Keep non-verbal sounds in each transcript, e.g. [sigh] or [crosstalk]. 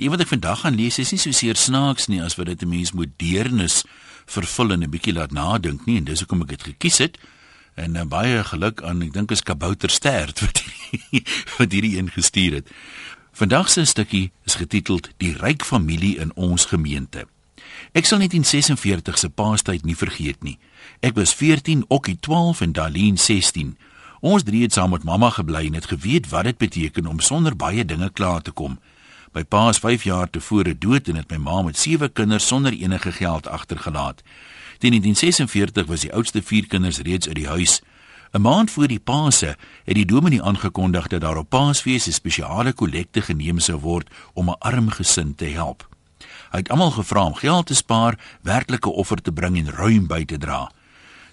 Een wat ek vandag gaan lees is nie so seer snaaks nie as wat dit 'n mens moet deernis vervul en 'n bietjie laat nadink nie en dis hoekom ek dit gekies het. En uh, baie geluk aan ek dink is Kabouter Stert [laughs] wat wat hierdie een gestuur het. Vandag se stukkie is getiteld Die ryk familie in ons gemeente. Ek sal net in 46 se paastyd nie vergeet nie. Ek was 14, Okkie 12 en Daleen 16. Ons drie het saam met mamma gebly en het geweet wat dit beteken om sonder baie dinge klaar te kom. My pa is 5 jaar tevore dood en het my ma met 7 kinders sonder enige geld agtergelaat. Teen 1946 was die oudste 4 kinders reeds uit die huis. 'n Maand voor die Paase het die dominee aangekondig dat daar op Paasfees 'n spesiale kollekte geneem sou word om 'n arm gesin te help. Hy het almal gevra om geld te spaar, werklike offer te bring en ruim by te dra.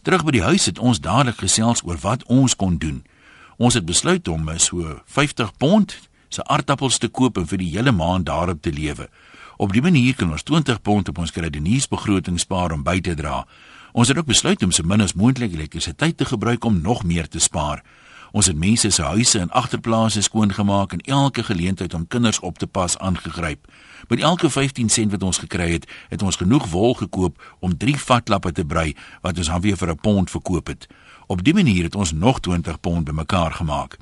Terug by die huis het ons dadelik gesels oor wat ons kon doen. Ons het besluit om so 50 pond se aardappels te koop en vir die hele maand daarop te lewe. Op die manier kan ons 20 pond op ons kredietbegroting spaar om by te dra. Ons het ook besluit om so min as moontlik elektrisiteit te gebruik om nog meer te spaar. Ons het mense se huise en agterplase skoon gemaak en elke geleentheid om kinders op te pas aangegryp. Met elke 15 sent wat ons gekry het, het ons genoeg wol gekoop om 3 vatlappe te brei wat ons dan weer vir 'n pond verkoop het. Op dië manier het ons nog 20 pond bymekaar gemaak.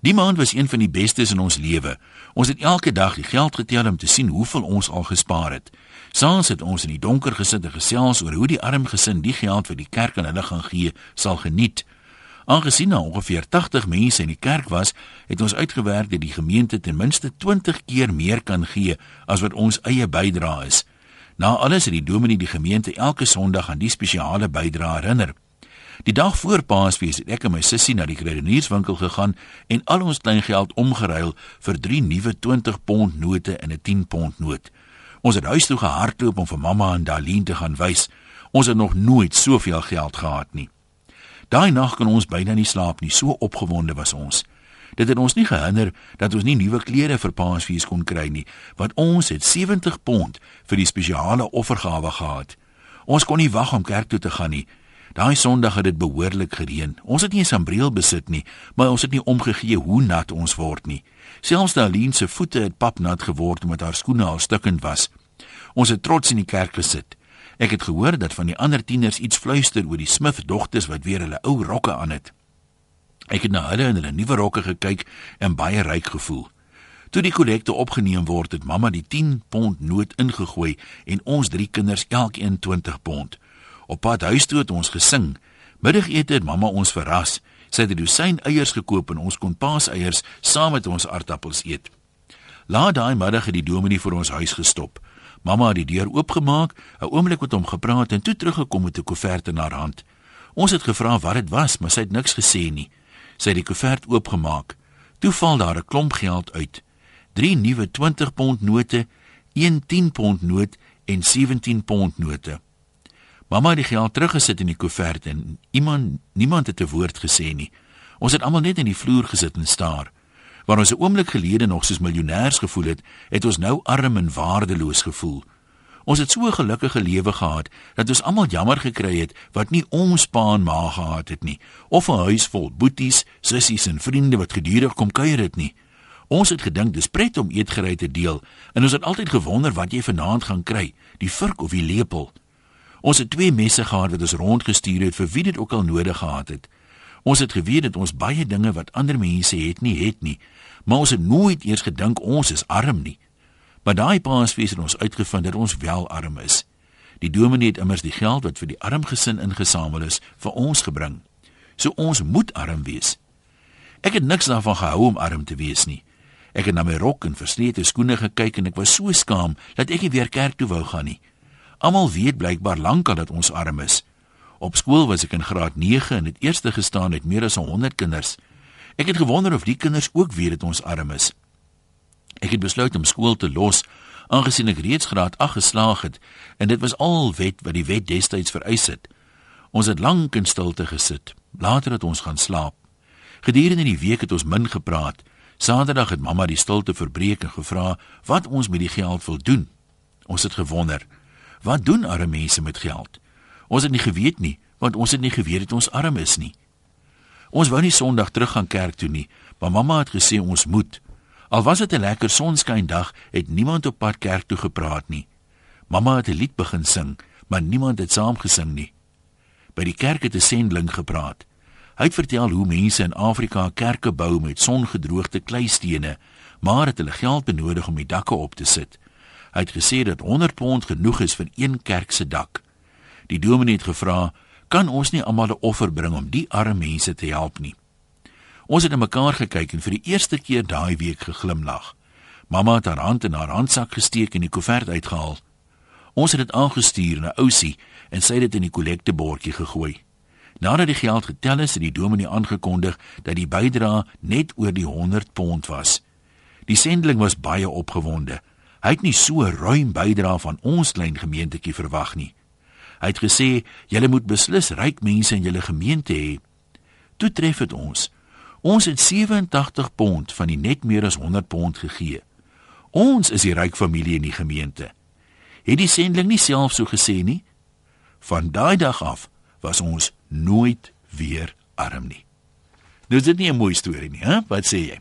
Die maand was een van die bestes in ons lewe. Ons het elke dag die geld getel om te sien hoeveel ons al gespaar het. Saans het ons in die donker gesit en gesels oor hoe die arm gesin die geld vir die kerk aan hulle gaan gee sal geniet. Aangesien daar ongeveer 80 mense in die kerk was, het ons uitgewerk dat die gemeente ten minste 20 keer meer kan gee as wat ons eie bydrae is. Na alles het die dominee die gemeente elke Sondag aan die spesiale bydrae herinner. Die dag voor Paasfees het ek en my sussie na die kredienierswinkel gegaan en al ons kleingeld omgeruil vir drie nuwe 20 pond note en 'n 10 pond noot. Ons het huis toe gehardloop om vir mamma en Daleen te gaan wys. Ons het nog nooit soveel geld gehad nie. Daai nag kon ons byna nie slaap nie, so opgewonde was ons. Dit het ons nie gehinder dat ons nie nuwe klere vir Paasfees kon kry nie, want ons het 70 pond vir die spesiale offergawe gehad. Ons kon nie wag om kerk toe te gaan nie. Daai Sondag het dit behoorlik gereën. Ons het nie 'n sambreel besit nie, maar ons het nie omgegee hoe nat ons word nie. Selfs Daleen se voete het papnat geword omdat haar skoene al stukkend was. Ons het trots in die kerk gesit. Ek het gehoor dat van die ander tieners iets fluister oor die Smith dogters wat weer hulle ou rokke aan het. Ek het na hulle in hulle nuwe rokke gekyk en baie ryk gevoel. Toe die kollekte opgeneem word, het mamma die 10 pond noot ingegooi en ons drie kinders elkeen 20 pond. Op pad huis toe het ons gesing. Middagete het mamma ons verras. Sy het 'n dosyn eiers gekoop en ons kon paaseiers saam met ons aardappels eet. Laat daai middag het die dominee vir ons huis gestop. Mamma het die deur oopgemaak, 'n oomblik met hom gepraat en toe teruggekom met 'n koevert in haar hand. Ons het gevra wat dit was, maar sy het niks gesê nie. Sy het die koevert oopgemaak. Toe val daar 'n klomp geld uit. Drie nuwe 20 pond note, een 10 pond noot en 17 pond note. Mamma het die geld teruggesit in die koevert en iemand niemand het 'n woord gesê nie. Ons het almal net in die vloer gesit en staar. Waar ons 'n oomblik gelede nog soos miljonêers gevoel het, het ons nou arm en waardeloos gevoel. Ons het so 'n gelukkige lewe gehad dat ons almal jammer gekry het wat nie ons pa en ma gehad het nie, of 'n huis vol boeties, sissies en vriende wat gedurig kom kuier het nie. Ons het gedink dis pret om eetgerei te deel en ons het altyd gewonder wat jy vanaand gaan kry, die vurk of die lepel. Ons het twee messe gehad wat ons rondgestuur het vir wie dit ook al nodig gehad het. Ons het geweet dat ons baie dinge wat ander mense het nie het nie, maar ons het nooit eers gedink ons is arm nie. Maar daai paasfees het ons uitgevind dat ons wel arm is. Die dominee het immers die geld wat vir die arm gesin ingesamel is vir ons gebring. So ons moet arm wees. Ek het niks daarvan gehou om arm te wees nie. Ek het na my rok en verslete skoene gekyk en ek was so skaam dat ek nie weer kerk toe wou gaan nie. Almal weet blykbaar lankal dat ons arm is. Op skool was ek in graad 9 en het eerste gestaan met meer as 100 kinders. Ek het gewonder of die kinders ook weet dat ons arm is. Ek het besluit om skool te los aangesien ek reeds graad 8 geslaag het en dit was al wet wat die wet destyds vereis het. Ons het lank in stilte gesit. Later het ons gaan slaap. Gedurende die week het ons min gepraat. Saterdag het mamma die stilte verbreek en gevra wat ons met die geld wil doen. Ons het gewonder, wat doen arme mense met geld? Ons het nie geweet nie, want ons het nie geweet dat ons arm is nie. Ons wou nie Sondag terug gaan kerk toe nie, maar mamma het gesê ons moet. Al was dit 'n lekker sonskyn dag, het niemand op pad kerk toe gepraat nie. Mamma het 'n lied begin sing, maar niemand het saam gesing nie. By die kerk het 'n sendling gepraat. Hy het vertel hoe mense in Afrika kerke bou met songedroogde kleistene, maar het hulle geld benodig om die dakke op te sit. Hy het gesê dat 100 pond genoeg is vir een kerk se dak. Die dominee het gevra, "Kan ons nie almal 'n offer bring om die arme mense te help nie?" Ons het na mekaar gekyk en vir die eerste keer daai week geglimlag. Mamma het haar hand in haar handsak gesteek en die koevert uitgehaal. Ons het dit aangestuur na Ousie en sy het dit in die kollektebordjie gegooi. Nadat die geld getel is, het die dominee aangekondig dat die bydrae net oor die 100 pond was. Die sendeling was baie opgewonde. Hy het nie so ruim bydrae van ons klein gemeentetjie verwag nie. Hy het gesê, "Julle moet beslis ryk mense in julle gemeente hê." Toe tref dit ons. Ons het 87 pond van die net meer as 100 pond gegee. Ons is die ryk familie in die gemeente. Het die sendeling nie self so gesê nie? Van daai dag af was ons nooit weer arm nie. Nou is dit nie 'n mooi storie nie, hè? Wat sê jy?